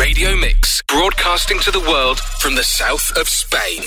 Radio Mix, broadcasting to the world from the south of Spain.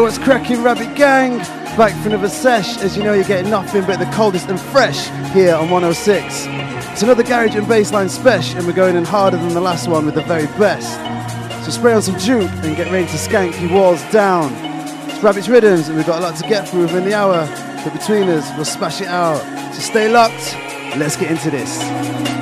What's cracking, Rabbit Gang? Back for another sesh. As you know, you're getting nothing but the coldest and fresh here on 106. It's another garage and bassline special, and we're going in harder than the last one with the very best. So spray on some juke and get ready to skank your walls down. It's Rabbit's Riddims, and we've got a lot to get through within the hour, but between us, we'll smash it out. So stay locked, let's get into this.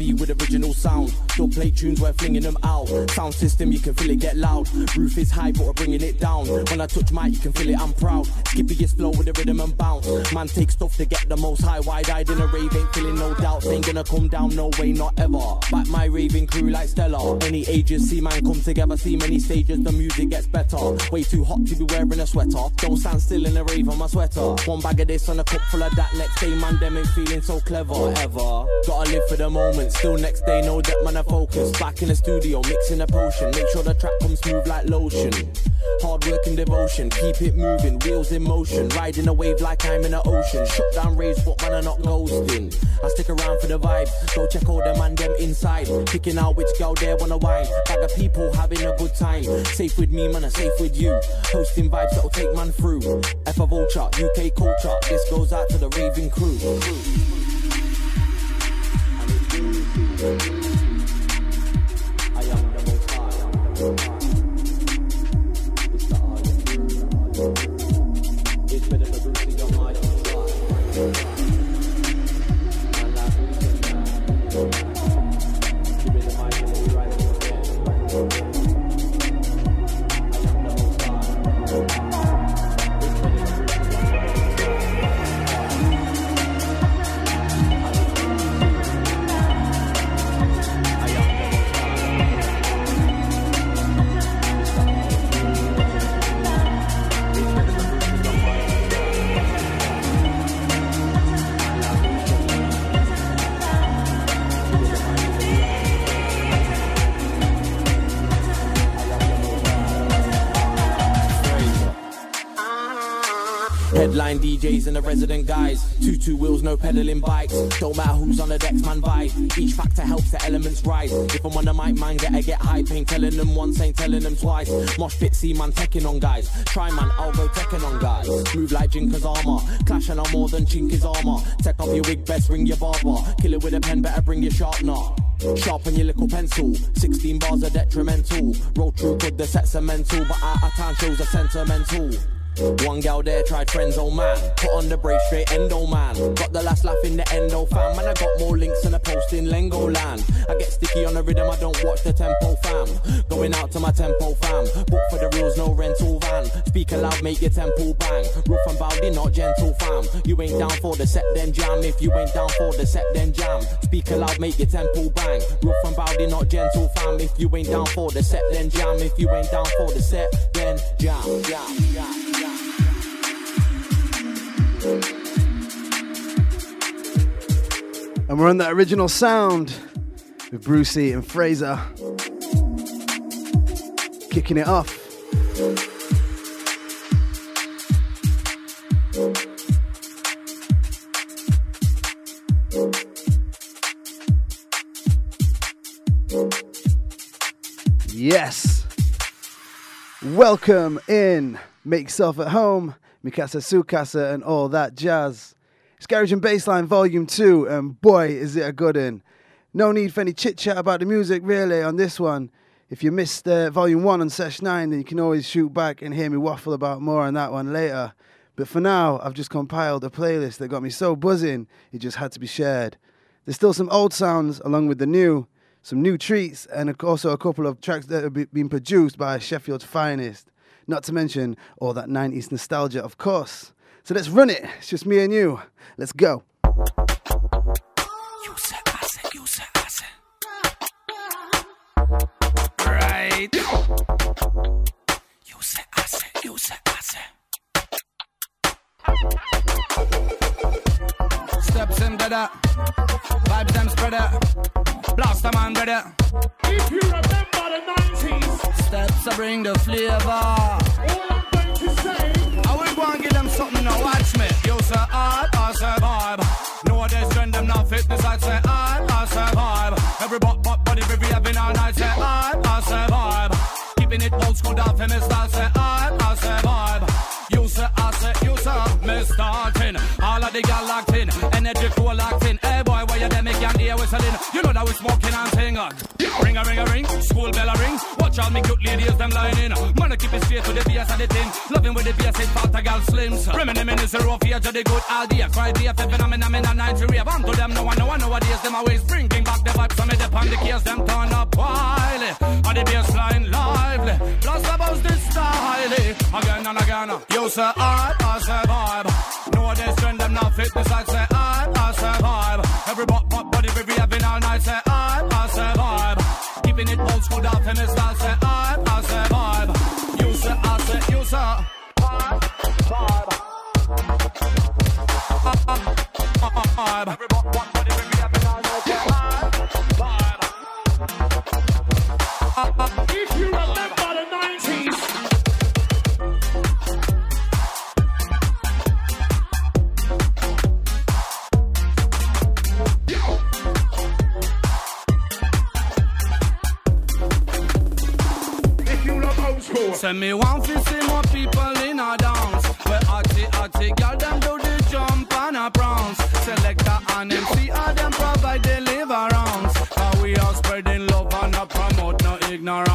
USB with original sound. Don't play tunes, we're flinging them out. Sound system, you can feel it get loud. Roof is high, but we're bringing it down. When I touch mic, you can feel it, I'm proud. Skippy is flow with the rhythm and bounce. Man, take stuff to get the most high. Wide eyed in a rave, ain't feeling no doubt. Ain't gonna come down, no way, not ever. Back my raving crew like Stella. Any ages, see man come together, see many stages, the music gets better. Way too hot to be wearing a sweater. Don't stand still in a rave on my sweater. One bag of this and a cup full of that. Next day, man, them ain't feeling so clever ever. Gotta live for the moment. Still next day, know that man, I focus. Back in the studio, mixing a potion. Make sure the track comes smooth like lotion. Hard work and devotion, keep it moving, wheels in motion. Riding a wave like I'm in the ocean. Shut down raves, but man, I'm not ghosting. I stick around for the vibe, go check all them and them inside. Picking out which girl there wanna wine. Bag of people having a good time. Safe with me, man, I'm safe with you. Hosting vibes that'll take man through. F F a vulture, UK culture. This goes out to the raving crew. I resident guys. Two two wheels, no pedaling bikes. Don't matter who's on the decks, man vibe. Each factor helps the elements rise. If I'm on the mic, man, get a get hype. Ain't telling them once, ain't telling them twice. Mosh pit, see man, teching on guys. Try man, I'll go teching on guys. Move like Jinka's armor. Clash and I'm more than Chinky's armor. Take off your wig, best ring your barber. Kill it with a pen, better bring your sharpener. Sharpen your little pencil. 16 bars are detrimental. Roll through good, the sets are mental. But out of time shows are sentimental. One gal there tried friends, oh man. Put on the brake straight endo oh man. Got the last laugh in the endo oh fam. Man, I got more links than a post in Lengo land. I get sticky on the rhythm, I don't watch the tempo fam. Going out to my tempo fam. Book for the reels, no rental van. Speak aloud, make your tempo bang. Roof and bowdy, not gentle fam. You ain't down for the set, then jam. If you ain't down for the set, then jam. Speak aloud, make your tempo bang. Roof and bowdy, not gentle fam. If you ain't down for the set, then jam. If you ain't down for the set, then jam, jam. And we're on that original sound with Bru C and Frazah kicking it off. Yes. Welcome in. Make yourself at home. Mikasa Sukasa and all that jazz. It's Garage and Bassline Volume 2, and boy, is it a good one. No need for any chit chat about the music, really, on this one. If you missed uh, Volume 1 on Sesh 9, then you can always shoot back and hear me waffle about more on that one later. But for now, I've just compiled a playlist that got me so buzzing, it just had to be shared. There's still some old sounds along with the new, some new treats, and also a couple of tracks that have been produced by Sheffield's finest. Not to mention all that 90s nostalgia, of course. So let's run it. It's just me and you. Let's go. You said, I said, you said, I said. Right. You said, I said, you said, I said. Steps in brother, vibes them spreader, blast them on brother. If you remember the 90s, Steps I bring the flavor. Go and give them something now, watch me. You say I, I say vibe. Nowadays trend them not fitness, I say I, I say vibe. Every butt, butt, body, baby, having all night, say I, I say vibe. Keeping it old school, for me style, say I, I say vibe. You say, I say, you say, me starting. All of the gal locked in, energy cool locked in. That we smoking and singing. Ring a ring a ring, school bell a ring. Watch all me cute ladies, them lining. Man, I keep it straight to the bass and the tin. Loving with the bass, it fat a gal slims. Reminiscing the rough age of the good idea. Cry the FF and I'm in, I'm a 90 rave. On to them, no one, no one, nowadays, them always bringing back the vibes. Of the on the them turn up wily. On the bass line lively. Plus about this style. Again and again. You say I, I say vibe. Nowadays, trend them not fitness, I say I, I say vibe. Every butt, butt, body, baby, Keeping it old school, down for me style, say I, I say vibe. You say, I say, you say. Vibe, vibe. Vibe. Send me one to see more people in a dance. Where arty arty girl them do the jump and a prance. Selector and MC are them provide deliverance. How we are spreading love and a promote no ignorance.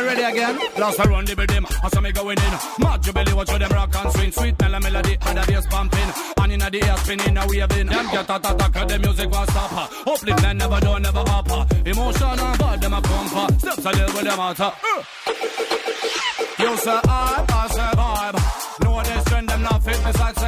I ready again, last I run the rhythm. I saw me going in. Mad jubilee, watch them rock and swing. Sweet melody, melody, and the bass pumping. And in the air spinning, a waving. Them get a attack, the music was stop. Then never do, never up. Emotion and bad, them a pump. Steps a little with them out. Uh. You say I, say vibe. Nowadays trend them not fitness, I say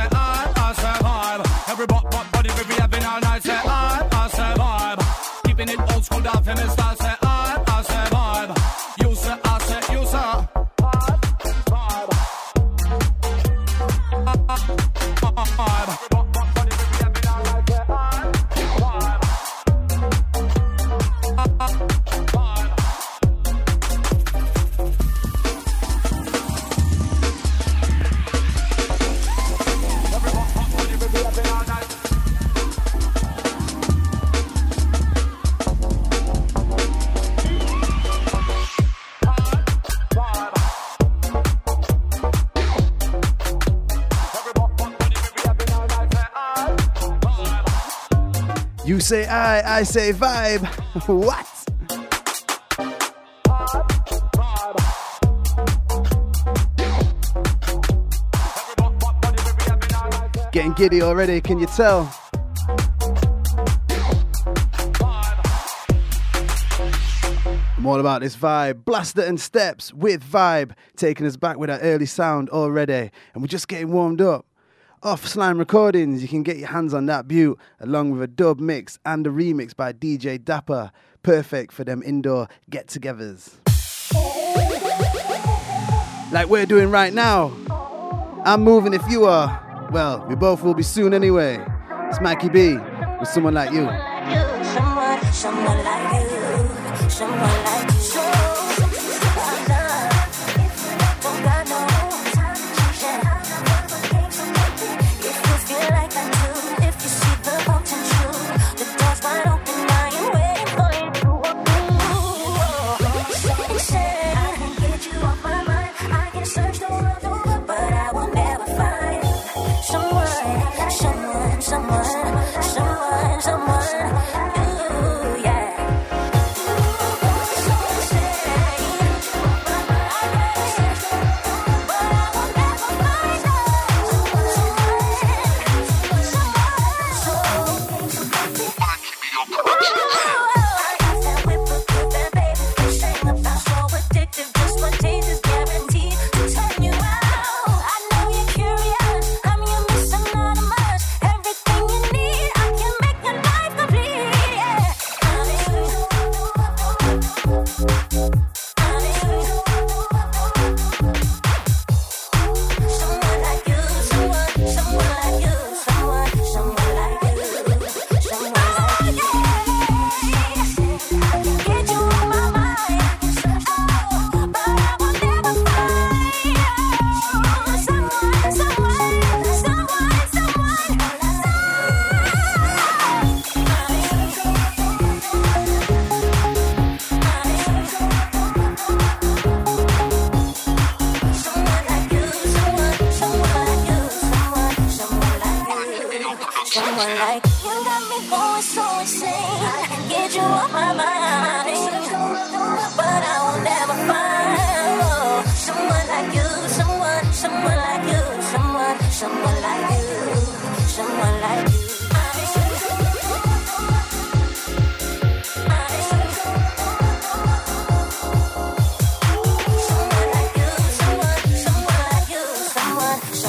say I, I say vibe. what? Getting giddy already, can you tell? I'm all about this vibe. Blaster and Steps with vibe, taking us back with that early sound already. And we're just getting warmed up. Off Slime Recordings, you can get your hands on that butte, along with a dub mix and a remix by DJ Dapper. Perfect for them indoor get togethers. Like we're doing right now. I'm moving if you are. Well, we both will be soon anyway. It's Mikey B with someone like you. Someone, someone like you, someone like you.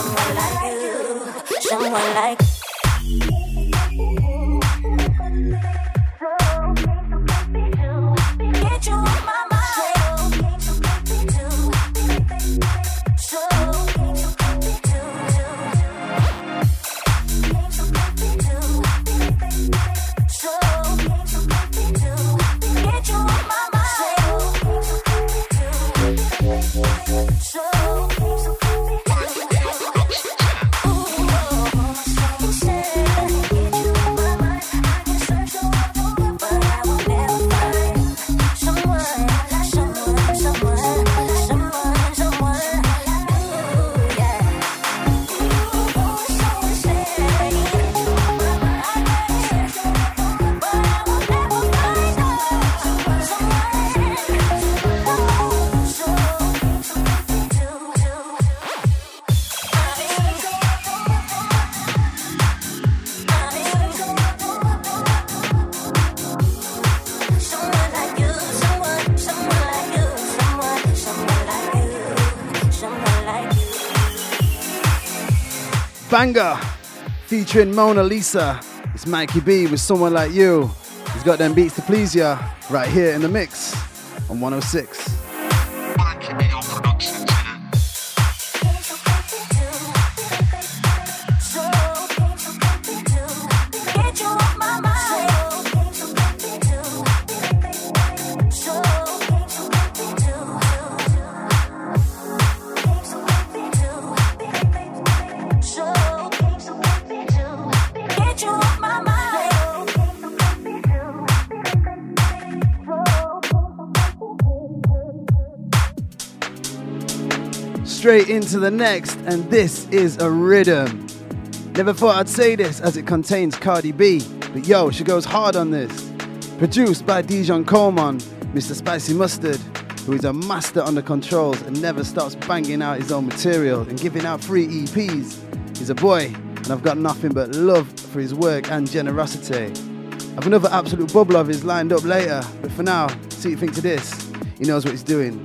someone like you, someone like. Banger featuring Mona Lisa. It's Mikey B with Someone Like You. He's got them beats to please ya right here in the mix on 106. straight into the next, and this is a rhythm. Never thought I'd say this as it contains Cardi B, but yo, she goes hard on this. Produced by Dijon Coleman, Mr. Spicy Mustard, who is a master on the controls and never stops banging out his own material and giving out free EPs. He's a boy, and I've got nothing but love for his work and generosity. I've another absolute bubble of his lined up later, but for now, see what you think to this. He knows what he's doing.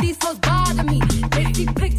these hoes bother me. They keep.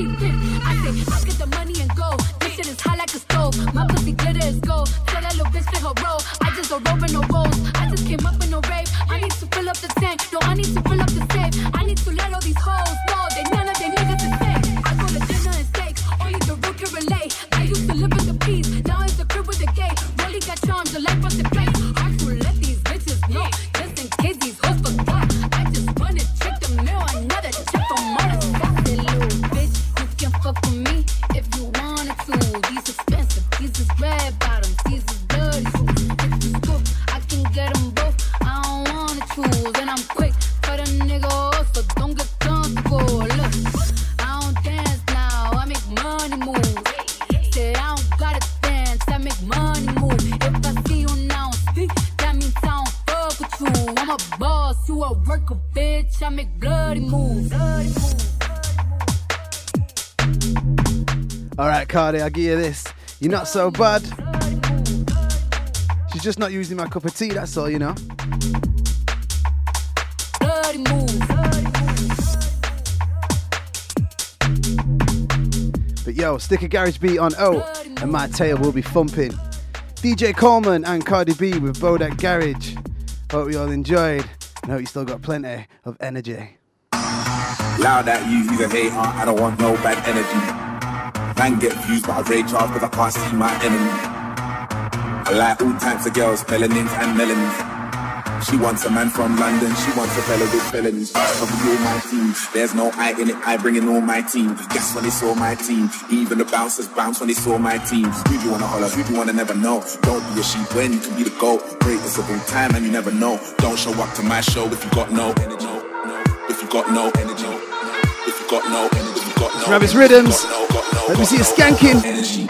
I say, I get the money and go. This shit is hot like a stove. My pussy glitter is gold. Give you this. You're not so bad. She's just not using my cup of tea, that's all, you know. But yo, stick a garage beat on O, and my tail will be thumping. DJ Coleman and Cardi B with Bodak Garage. Hope you all enjoyed, and hope you still got plenty of energy. Loud at you, he's a hater. I don't want no bad energy. Man get views, but I rage hard because I can't see my enemy. I like all types of girls, melanins and melanies. She wants a man from London, she wants a fella with felonies. Cover all my team, there's no I in it, I bring in all my team. Guess when they saw my team, even the bouncers bounce when they saw my team. Who do you wanna holler, who do you wanna never know? Don't be a sheep when you can be the goat. Greatest of all time and you never know. Don't show up to my show if you got no energy. If you got no energy. Got no energy. Got no Travis Rhythms. got no, got no, Let me see you skanking.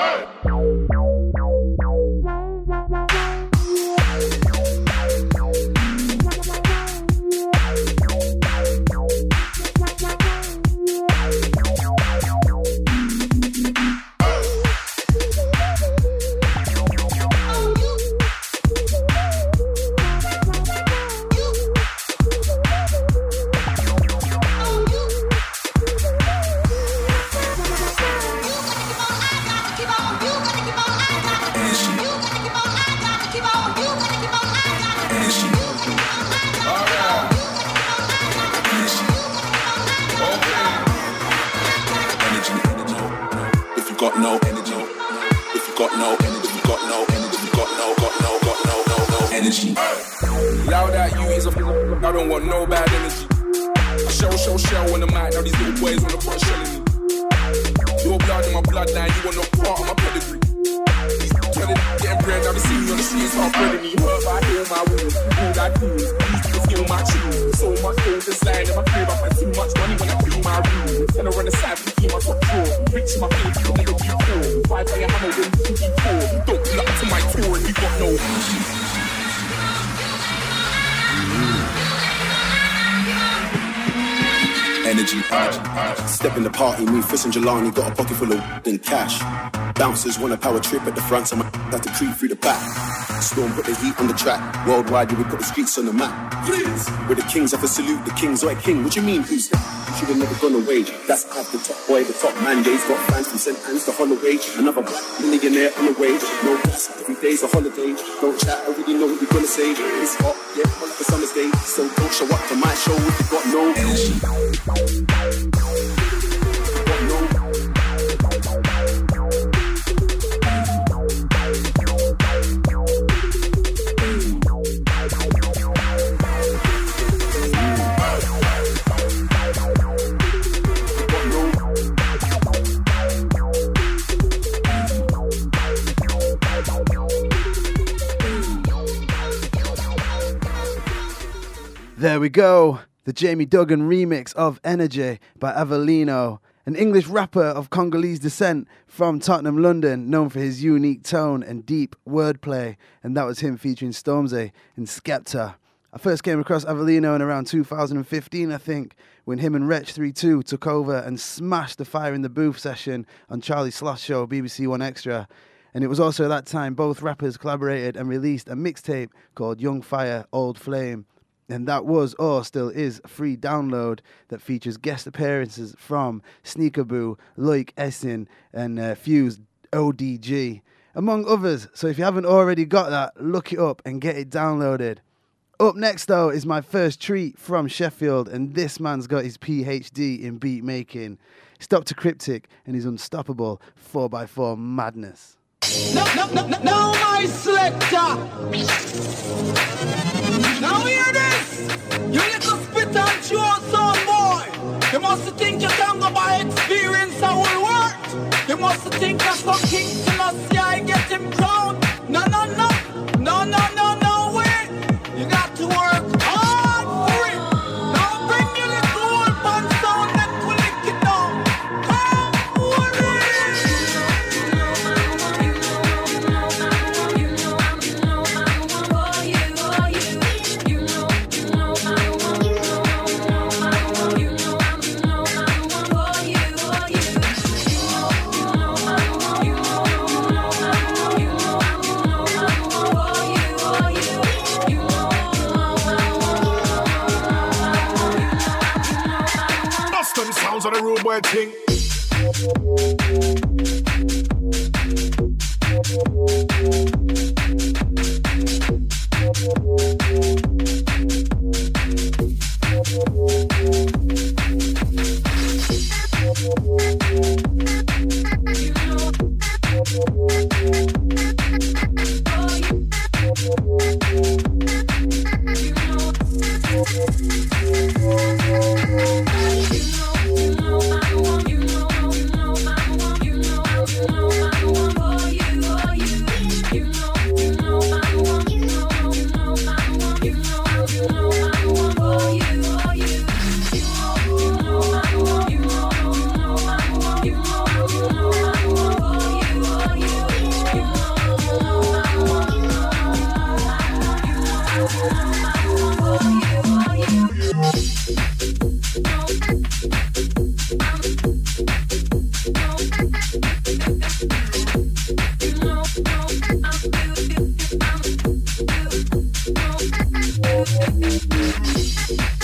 And Jelani, got a pocket full of then cash. Bouncers want a power trip at the front, so I have to creep through the back. Storm put the heat on the track. Worldwide, you would put the streets on the map. Please. We're the kings, have to salute the kings. Oi, king, what you mean, who's that? You should have never gone away. That's half the top boy, the top man. He's got fans from St. Anne's to Holloway. Another black millionaire on the way. No gas, every day's a holiday. Don't chat, I already know what you're gonna say. It's hot, yeah, hot for summer's day. So don't show up to my show if you got no There we go. The Jamie Duggan remix of Energy by Avelino, an English rapper of Congolese descent from Tottenham, London, known for his unique tone and deep wordplay. And that was him featuring Stormzy and Skepta. I first came across Avelino in around 2015, I think, when him and Wretch 32 took over and smashed the Fire in the Booth session on Charlie Sloth's show, BBC One Extra. And it was also at that time both rappers collaborated and released a mixtape called Young Fire, Old Flame. And that was, or still is, a free download that features guest appearances from Sneaker Boo, Loick Essien, and uh, Fuse ODG. among others. So if you haven't already got that, look it up and get it downloaded. Up next, though, is my first treat from Sheffield, and this man's got his PhD in beat making. He's Dr. Cryptic and his unstoppable 4x4 madness. No, no, no, no, no, my selector. Now hear this. You little spit and chew some boy. You must think you can go by experience how will work. You must think that's some king till I see I get him crowned. No, no, no, no, no, no, Thank you.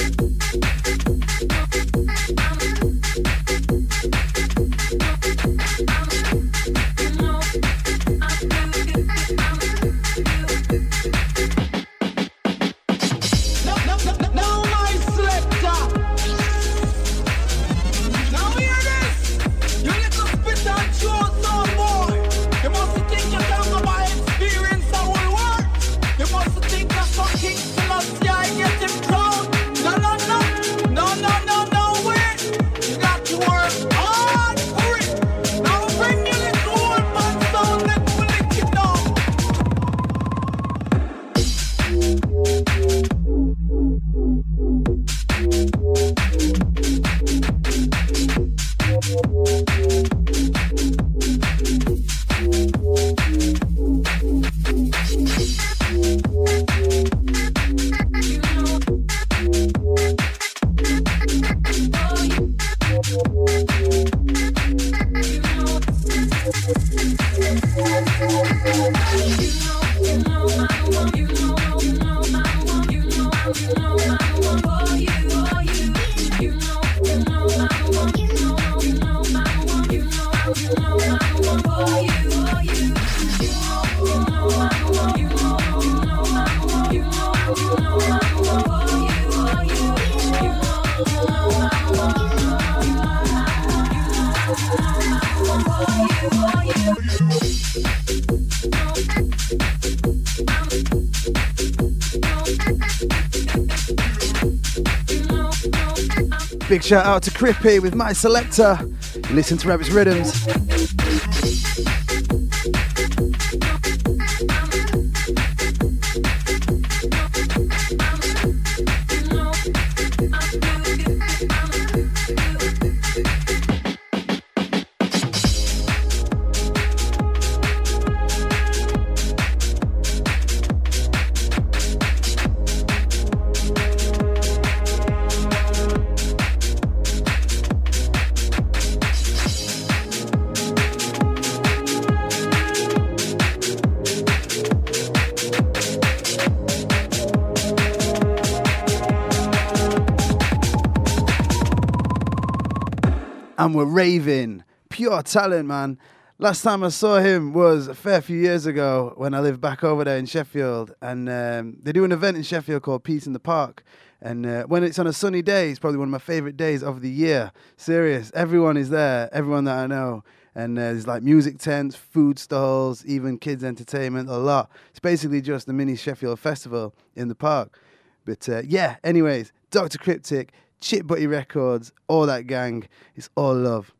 Shout out to Crippy with my selector. Listen to Rabbit's Riddims. And we're raving. Pure talent, man. Last time I saw him was a fair few years ago when I lived back over there in Sheffield, and um, they do an event in Sheffield called Peace in the Park. And uh, when it's on a sunny day, it's probably one of my favorite days of the year. Serious, everyone is there, everyone that I know, and uh, there's like music tents, food stalls, even kids entertainment, a lot. It's basically just the mini Sheffield festival in the park. But uh, yeah, anyways, Dr. Cryptic, Chip Butty Records, all that gang, it's all love.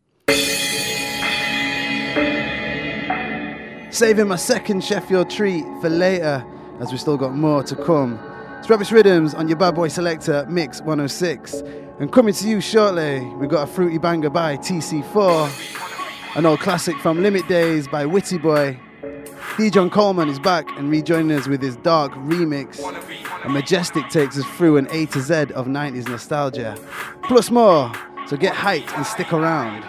Saving my second Sheffield treat for later, as we still got more to come. It's Rabbit's Riddims on your bad boy selector, Mix 106. And coming to you shortly, we got a fruity banger by TC4, an old classic from Limit Days by Witty Boy. Dijon Coleman is back and rejoining us with his dark remix. And Majestic takes us through an A to Z of 90s nostalgia. Plus more, so get hyped and stick around.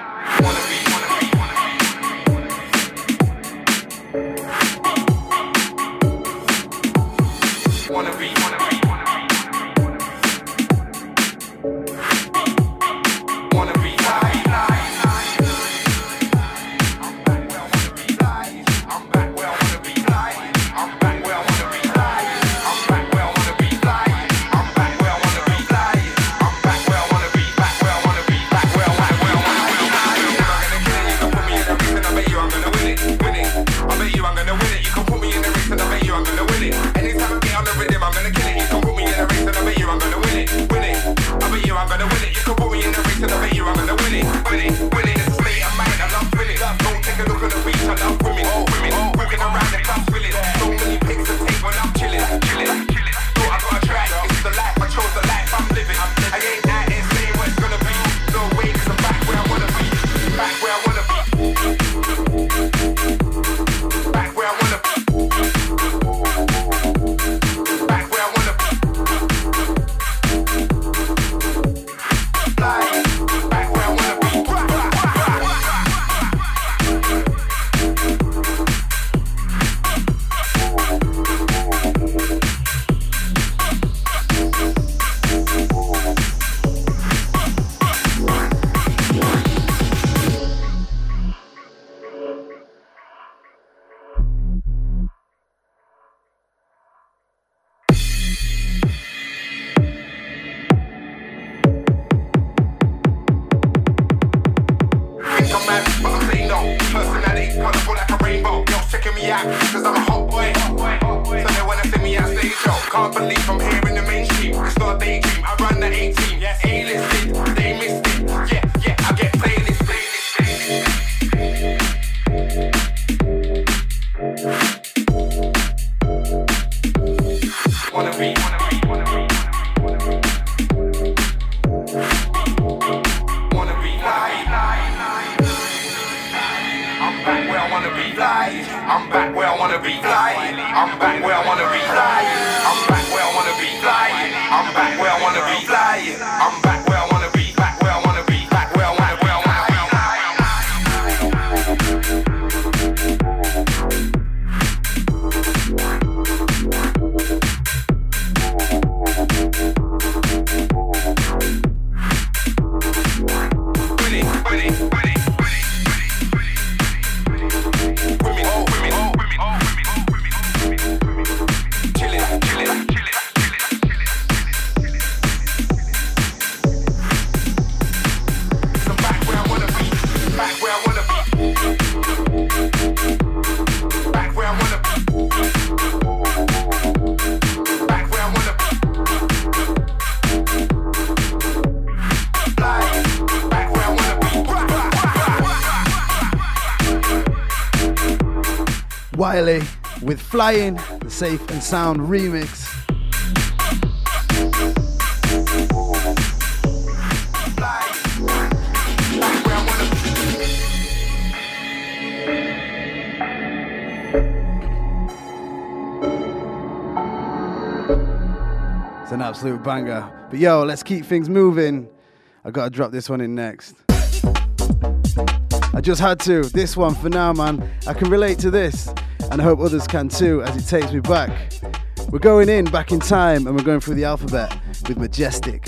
The Safe and Sound remix. It's an absolute banger. But yo, let's keep things moving. I gotta drop this one in next. I just had to. This one for now, man. I can relate to this, and I hope others can too, as it takes me back. We're going in back in time, and we're going through the alphabet with Majestic.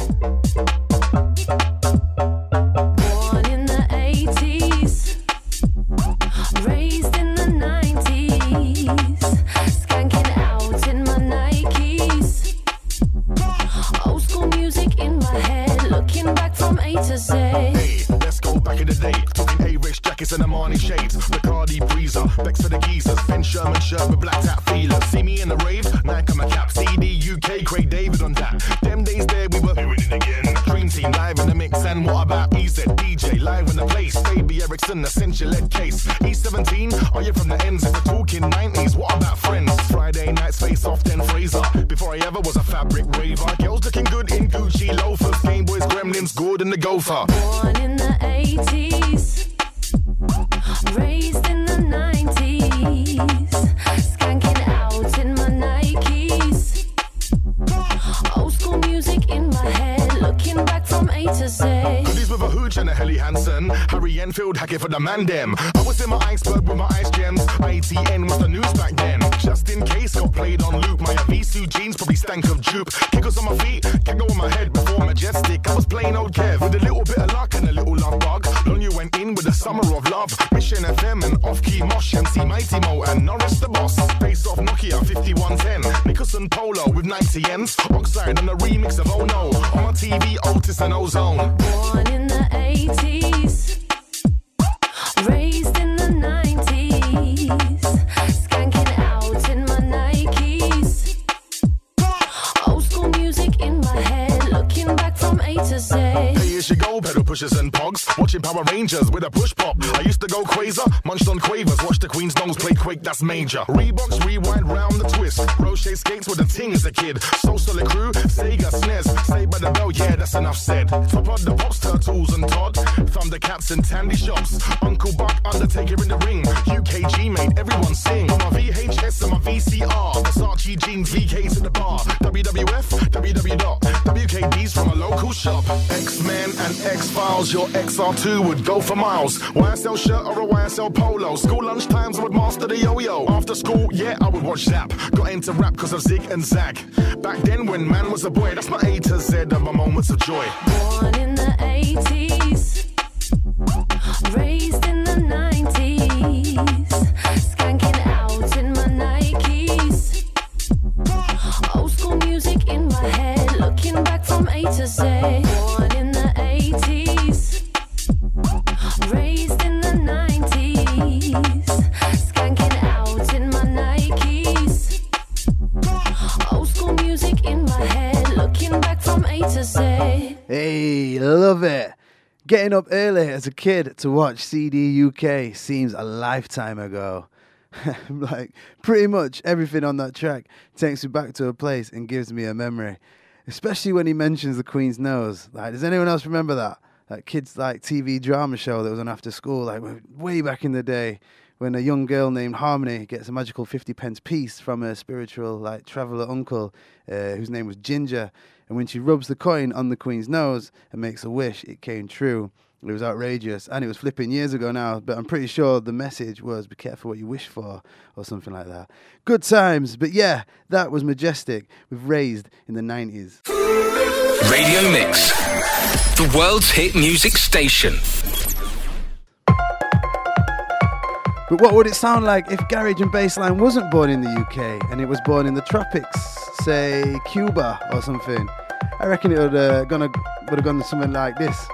Push pop. I used to go quasar, munched on quavers. Watch the Queen's nose play Quake, that's major. Reeboks rewind round the twist. Roche skates with a ting as a kid. So solid crew, Sega, SNES. Saved by the Bell, yeah, that's enough said. Top of the pops, turtles and Todd. Thundercats and Tandy shops. Uncle Buck, Undertaker in the ring. UKG made everyone sing. On my VHS and my VCR. Versace jeans, VKs in the bar. WWF, WW. WKD's from a local shop. X-Men and X-Files, your XR2 would go for miles. YSL shirt or a YSL polo. School lunch times I would master the yo-yo. After school, yeah, I would watch Zap. Got into rap because of Zig and Zag. Back then when man was a boy, that's my A to Z of my moments of joy. Born in the 80s, raised in the 90s, skanking out in my Nikes. Old school music in my head, looking back from A to Z. Hey, love it. Getting up early as a kid to watch CD UK seems a lifetime ago. like, pretty much everything on that track takes me back to a place and gives me a memory. Especially when he mentions the Queen's Nose. Like, does anyone else remember that? That kids like TV drama show that was on after school, like way back in the day, when a young girl named Harmony gets a magical 50 pence piece from her spiritual like traveler uncle, uh, whose name was Ginger. And when she rubs the coin on the Queen's nose and makes a wish, it came true. It was outrageous, and it was flipping years ago now. But I'm pretty sure the message was "Be careful what you wish for," or something like that. Good times, but yeah, that was majestic. We've raised in the '90s. Radio Mix, the world's hit music station. But what would it sound like if Garage and Bassline wasn't born in the UK and it was born in the tropics, say Cuba or something? I reckon it would uh, gonna would have gone something like this.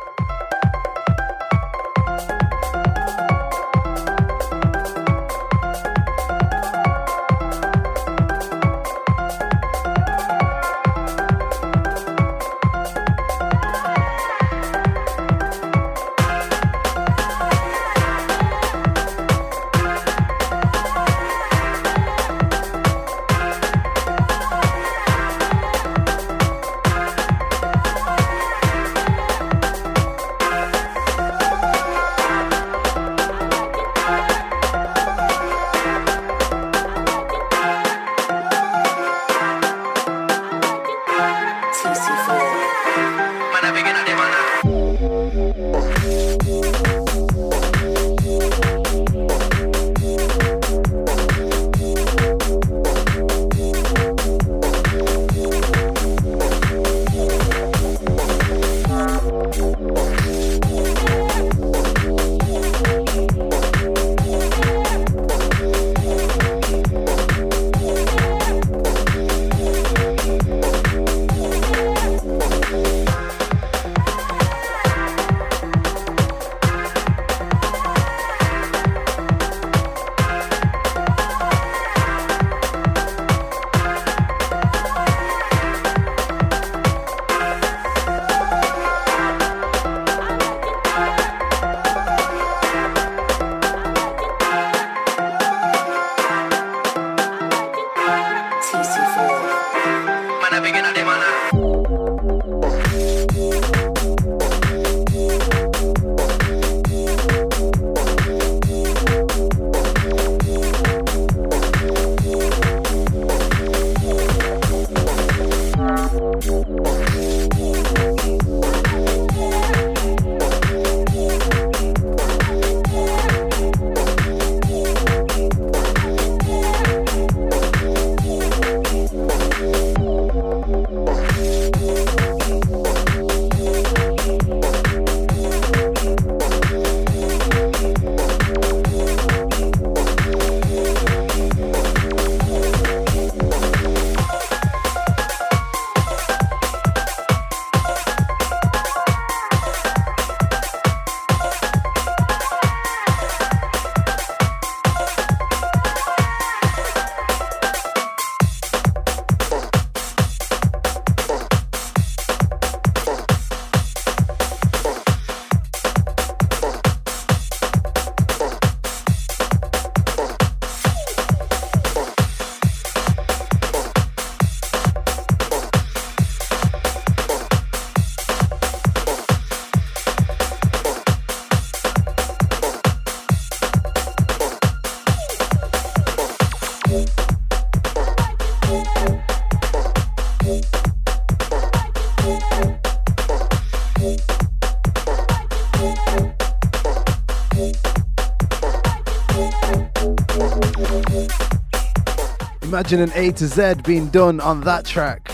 Imagine an A to Z being done on that track.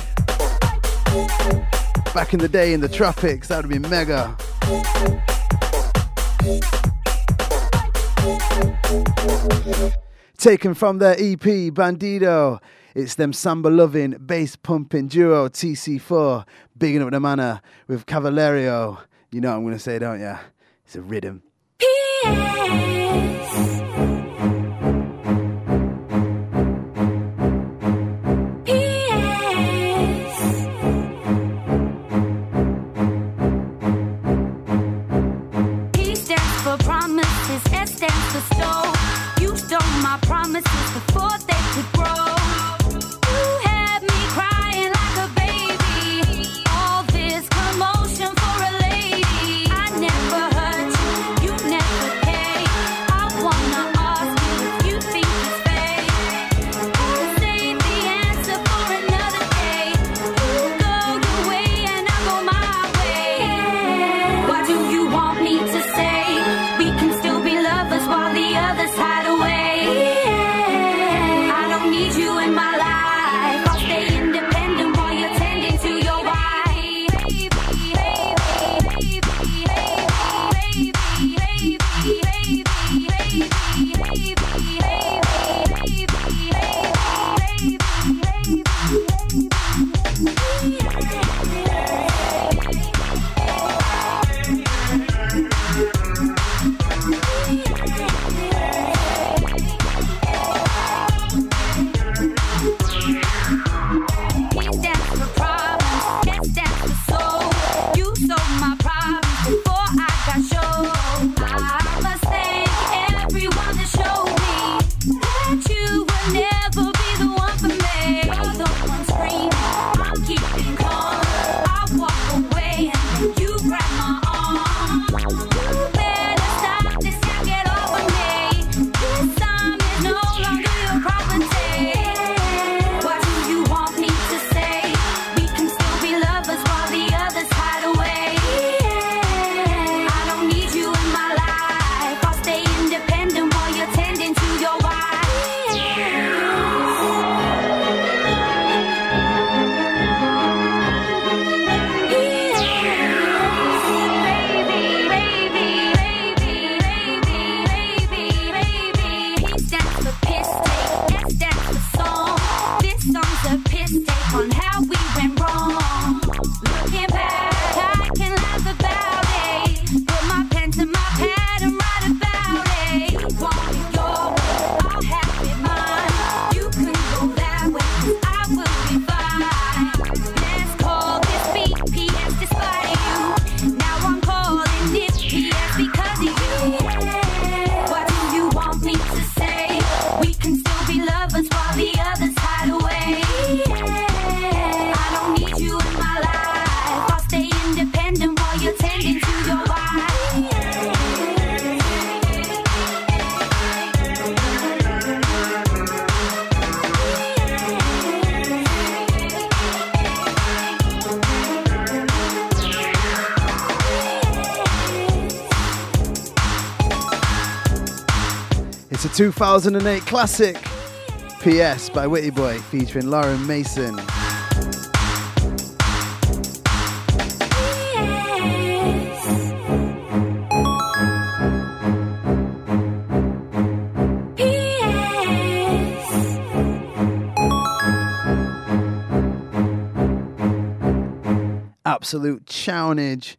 Back in the day in the tropics, that would be mega. Taken from their EP, Bandido. It's them samba loving, bass pumping duo TC4, bigging up the manor with Cavalerio. You know what I'm going to say, don't you? It's a rhythm. P.S. I must thank Everyone that showed. 2008 classic PS by Witty Boy featuring Lauren Mason. Absolute chownage.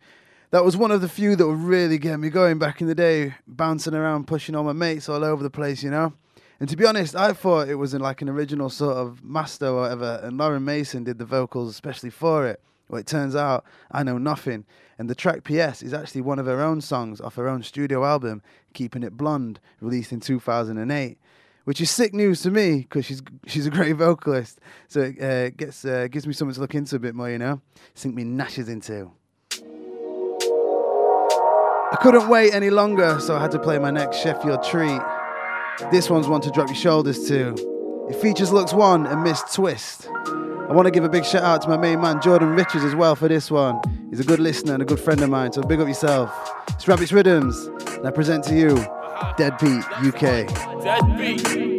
That was one of the few that would really get me going back in the day, bouncing around, pushing all my mates all over the place, you know? And to be honest, I thought it was in like an original sort of master or whatever, and Lauren Mason did the vocals especially for it. Well, it turns out I know nothing. And the track PS is actually one of her own songs off her own studio album, Keeping It Blonde, released in 2008. Which is sick news to me because she's she's a great vocalist, so it uh, gets uh, gives me something to look into a bit more, you know, sink me nashes into. I couldn't wait any longer, so I had to play my next Sheffield treat. This one's one to drop your shoulders to. It features Looks One and Miss Twist. I want to give a big shout out to my main man Jordan Richards as well for this one. He's a good listener and a good friend of mine, so big up yourself. It's Rabbit's Riddims, and I present to you Deadbeat UK. Deadbeat.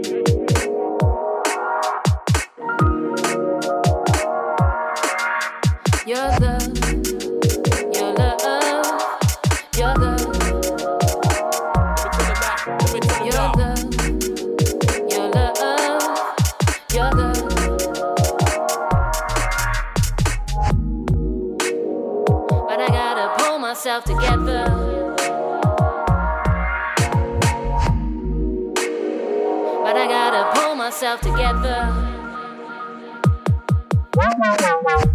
Myself together.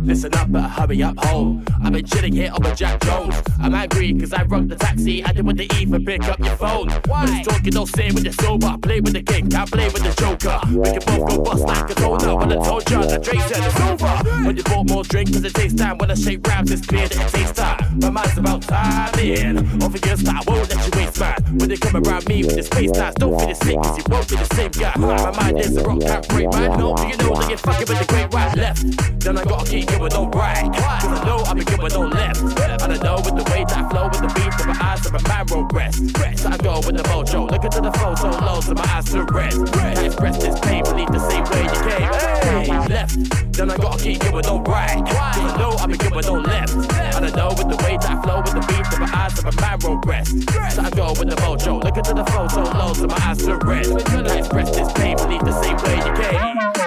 Listen up, better hurry up home. I've been chilling here on with Jack Jones. I'm angry cause I rocked the taxi. I did with the E for pick up your phone. Why? But it's talking, don't say with the sober. Play with the king, can't play with the joker. We can both go bust like a donut. When I told you that Drake said it's over. When you bought more drink cause it takes time. When I shake rhymes, it's clear that it takes time. My mind's about time in. Over your style, won't let you waste man. When they come around me with the space times, don't feel the sick cause you won't be the same guy. My mind is a rock, can't break man. No, do you know that you're fucking with the great right left? Then I gotta keep going on right. Cause I know I've been going on left. And I know with the way that I flow with the beat of my eyes of my man roll rest. So I go with the mojo. Look into the photo, lows and my eyes to rest. I express this pain, believe the same way you came. Hey, left. Then I gotta keep going on right. Cause I know I've been going on left. And I know with the way that I flow with the beat of my eyes of my man roll rest. So I go with the mojo. Look into the photo, lows and my eyes to rest. I express this pain, believe the same way you came.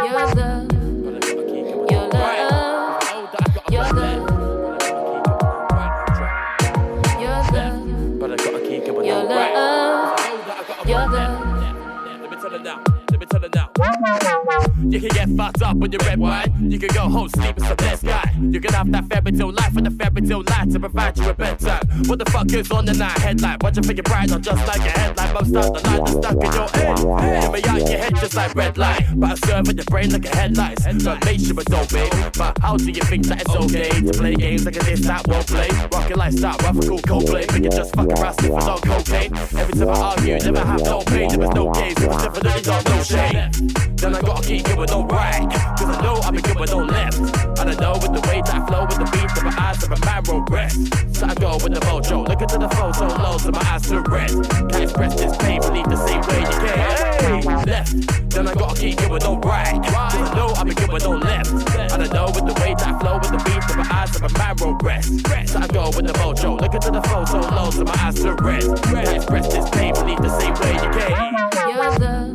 You can get fucked up with your red wine. You can go home, sleep with some less guy. You can have that fairy life with the fairy tale light to provide you a bedtime. What the fuck is on the night headline? Watching for your pride, not just like a headline. Most out the line that's stuck in your head. Hit me out your head just like red light. But I serve in your brain like a headlight. Make sure it's obey. But how do you think that it's okay to play games like a this that won't play? Rocket lifestyle, rough cool Coldplay. It just fuck around, sniff on cocaine. Every time I argue, never have no pain. There was no games, it was definitely not no shame. Then I gotta keep going on right. Cause I know I've been going on left. And I know with the way that I flow with the beat of my eyes of my man roll rest. So I go with the mojo. Look into the photo, lows and my eyes to rest. Can't express this pain, believe the same way you can. Hey, left. Then I gotta keep going on right. Cause I know I've been going on left. And I know with the way that I flow with the beat of my eyes of my man roll rest. So I go with the mojo. Look into the photo, lows and my eyes to rest. Can't express this pain, believe the same way you can. You're the,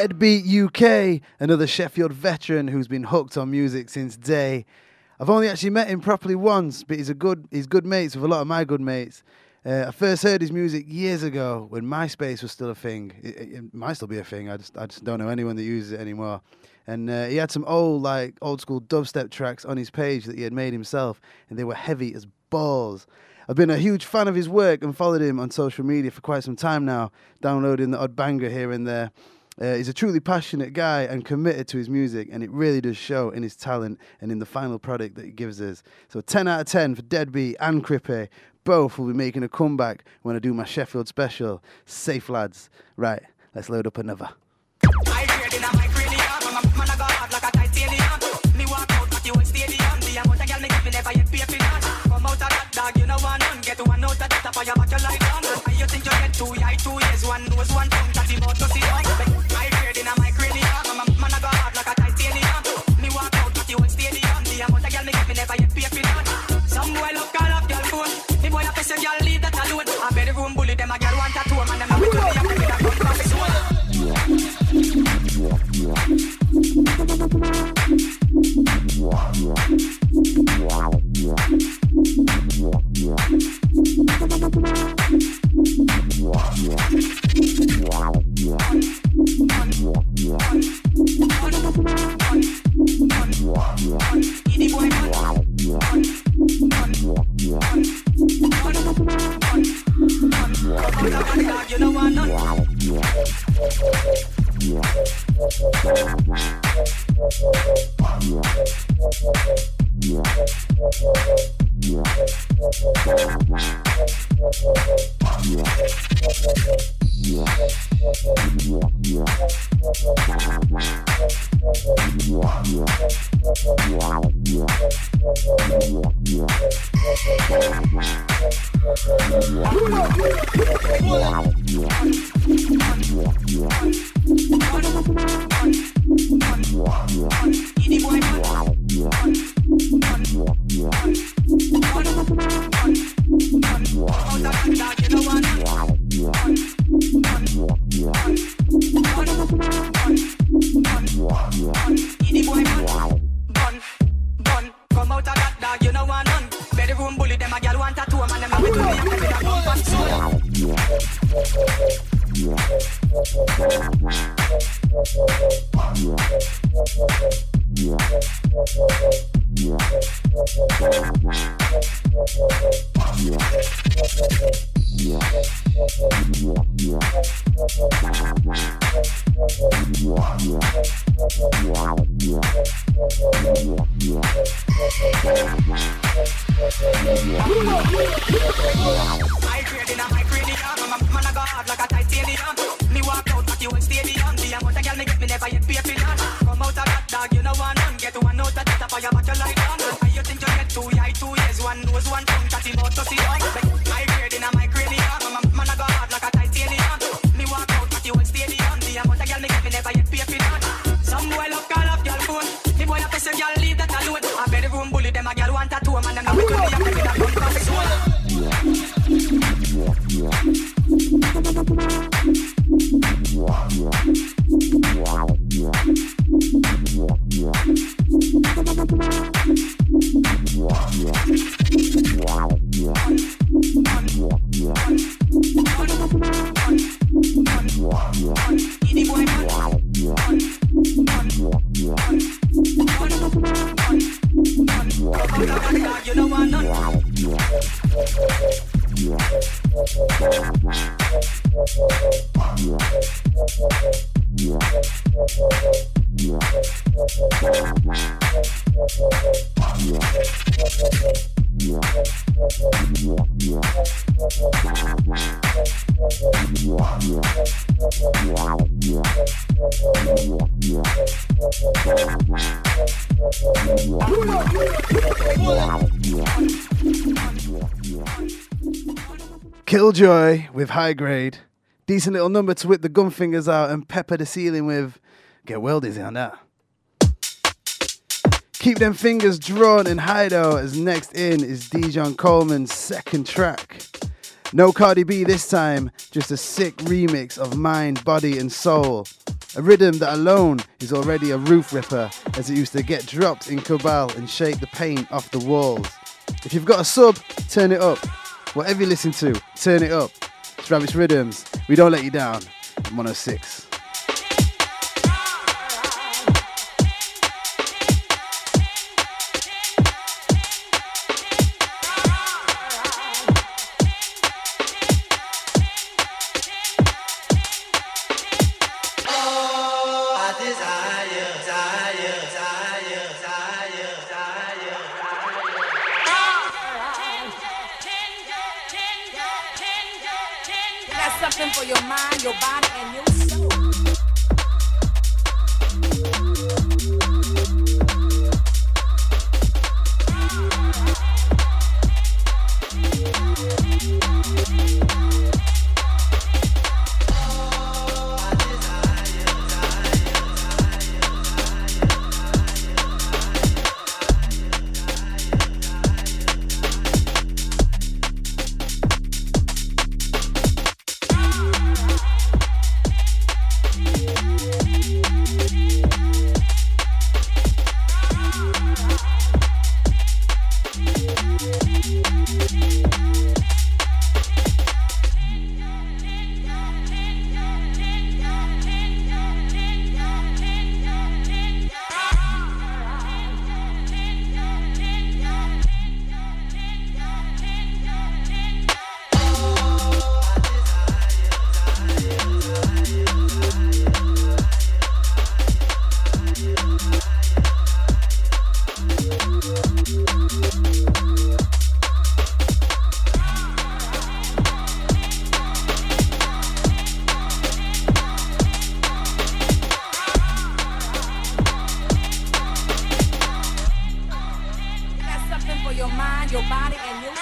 Deadbeat UK, another Sheffield veteran who's been hooked on music since day. I've only actually met him properly once, but he's a good he's good mates with a lot of my good mates. Uh, I first heard his music years ago when MySpace was still a thing. It, it- it might still be a thing. I just I just don't know anyone that uses it anymore. And uh, he had some old like old school dubstep tracks on his page that he had made himself, and they were heavy as balls. I've been a huge fan of his work and followed him on social media for quite some time now, downloading the odd banger here and there. Uh, he's a truly passionate guy and committed to his music, and it really does show in his talent and in the final product that he gives us. So 10 out of 10 for Deadbeat and Crippe. Both will be making a comeback when I do my Sheffield special. Safe lads. Right, let's load up another two eye, one nose, one tongue, that him to see down. My grade in a my cranium, a man, go hard like a titanium. Me walk out at the old stadium, the amount of girl me get me never yet pay for. Some boy love call up girl phone. Me boy a piss a girl leave that alone. I bet the room bully them a girl want a two man a. You yeah. Killjoy with high grade. Decent little number to whip the gun fingers out and pepper the ceiling with. Get well dizzy on that. Keep them fingers drawn in hideout as next in is Dijon Coleman's second track. No Cardi B this time, just a sick remix of Mind, Body and Soul. A rhythm that alone is already a roof ripper as it used to get dropped in Cabal and shake the paint off the walls. If you've got a sub, turn it up. Whatever you listen to, turn it up. It's Rabbit's Riddims. We don't let you down. 106. For your mind, your body, your mind, your body, and your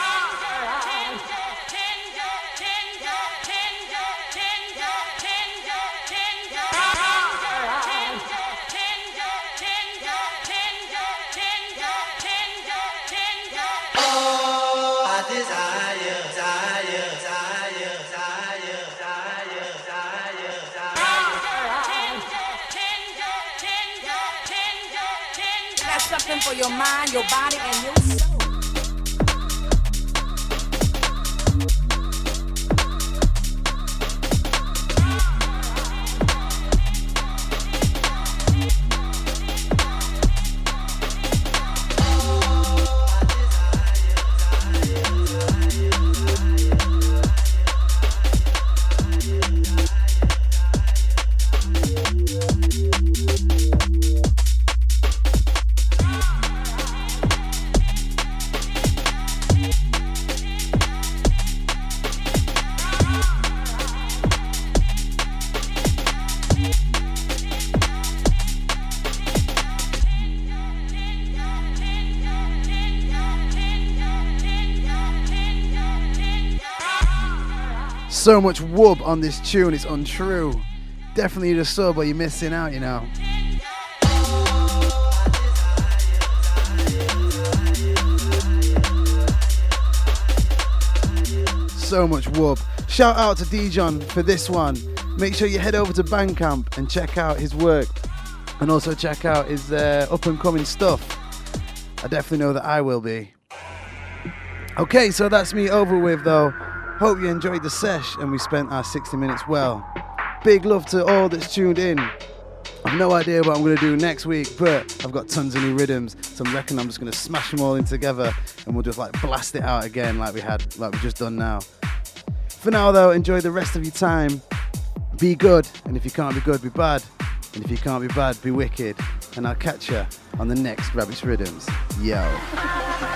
I desire, desire, desire, desire, desire, desire, That's something for your mind, your body, and your soul. So much wub on this tune, it's untrue. Definitely need a sub or you're missing out, you know. So much wub. Shout out to Dijon for this one. Make sure you head over to Bandcamp and check out his work and also check out his uh, up and coming stuff. I definitely know that I will be. Okay, so that's me over with though. Hope you enjoyed the sesh and we spent our 60 minutes well. Big love to all that's tuned in. I've no idea what I'm going to do next week, but I've got tons of new rhythms, so I'm reckon I'm just going to smash them all in together and we'll just like blast it out again like we had, like we've just done now. For now though, enjoy the rest of your time. Be good, and if you can't be good, be bad. And if you can't be bad, be wicked. And I'll catch you on the next Rabbit's Riddims. Yo.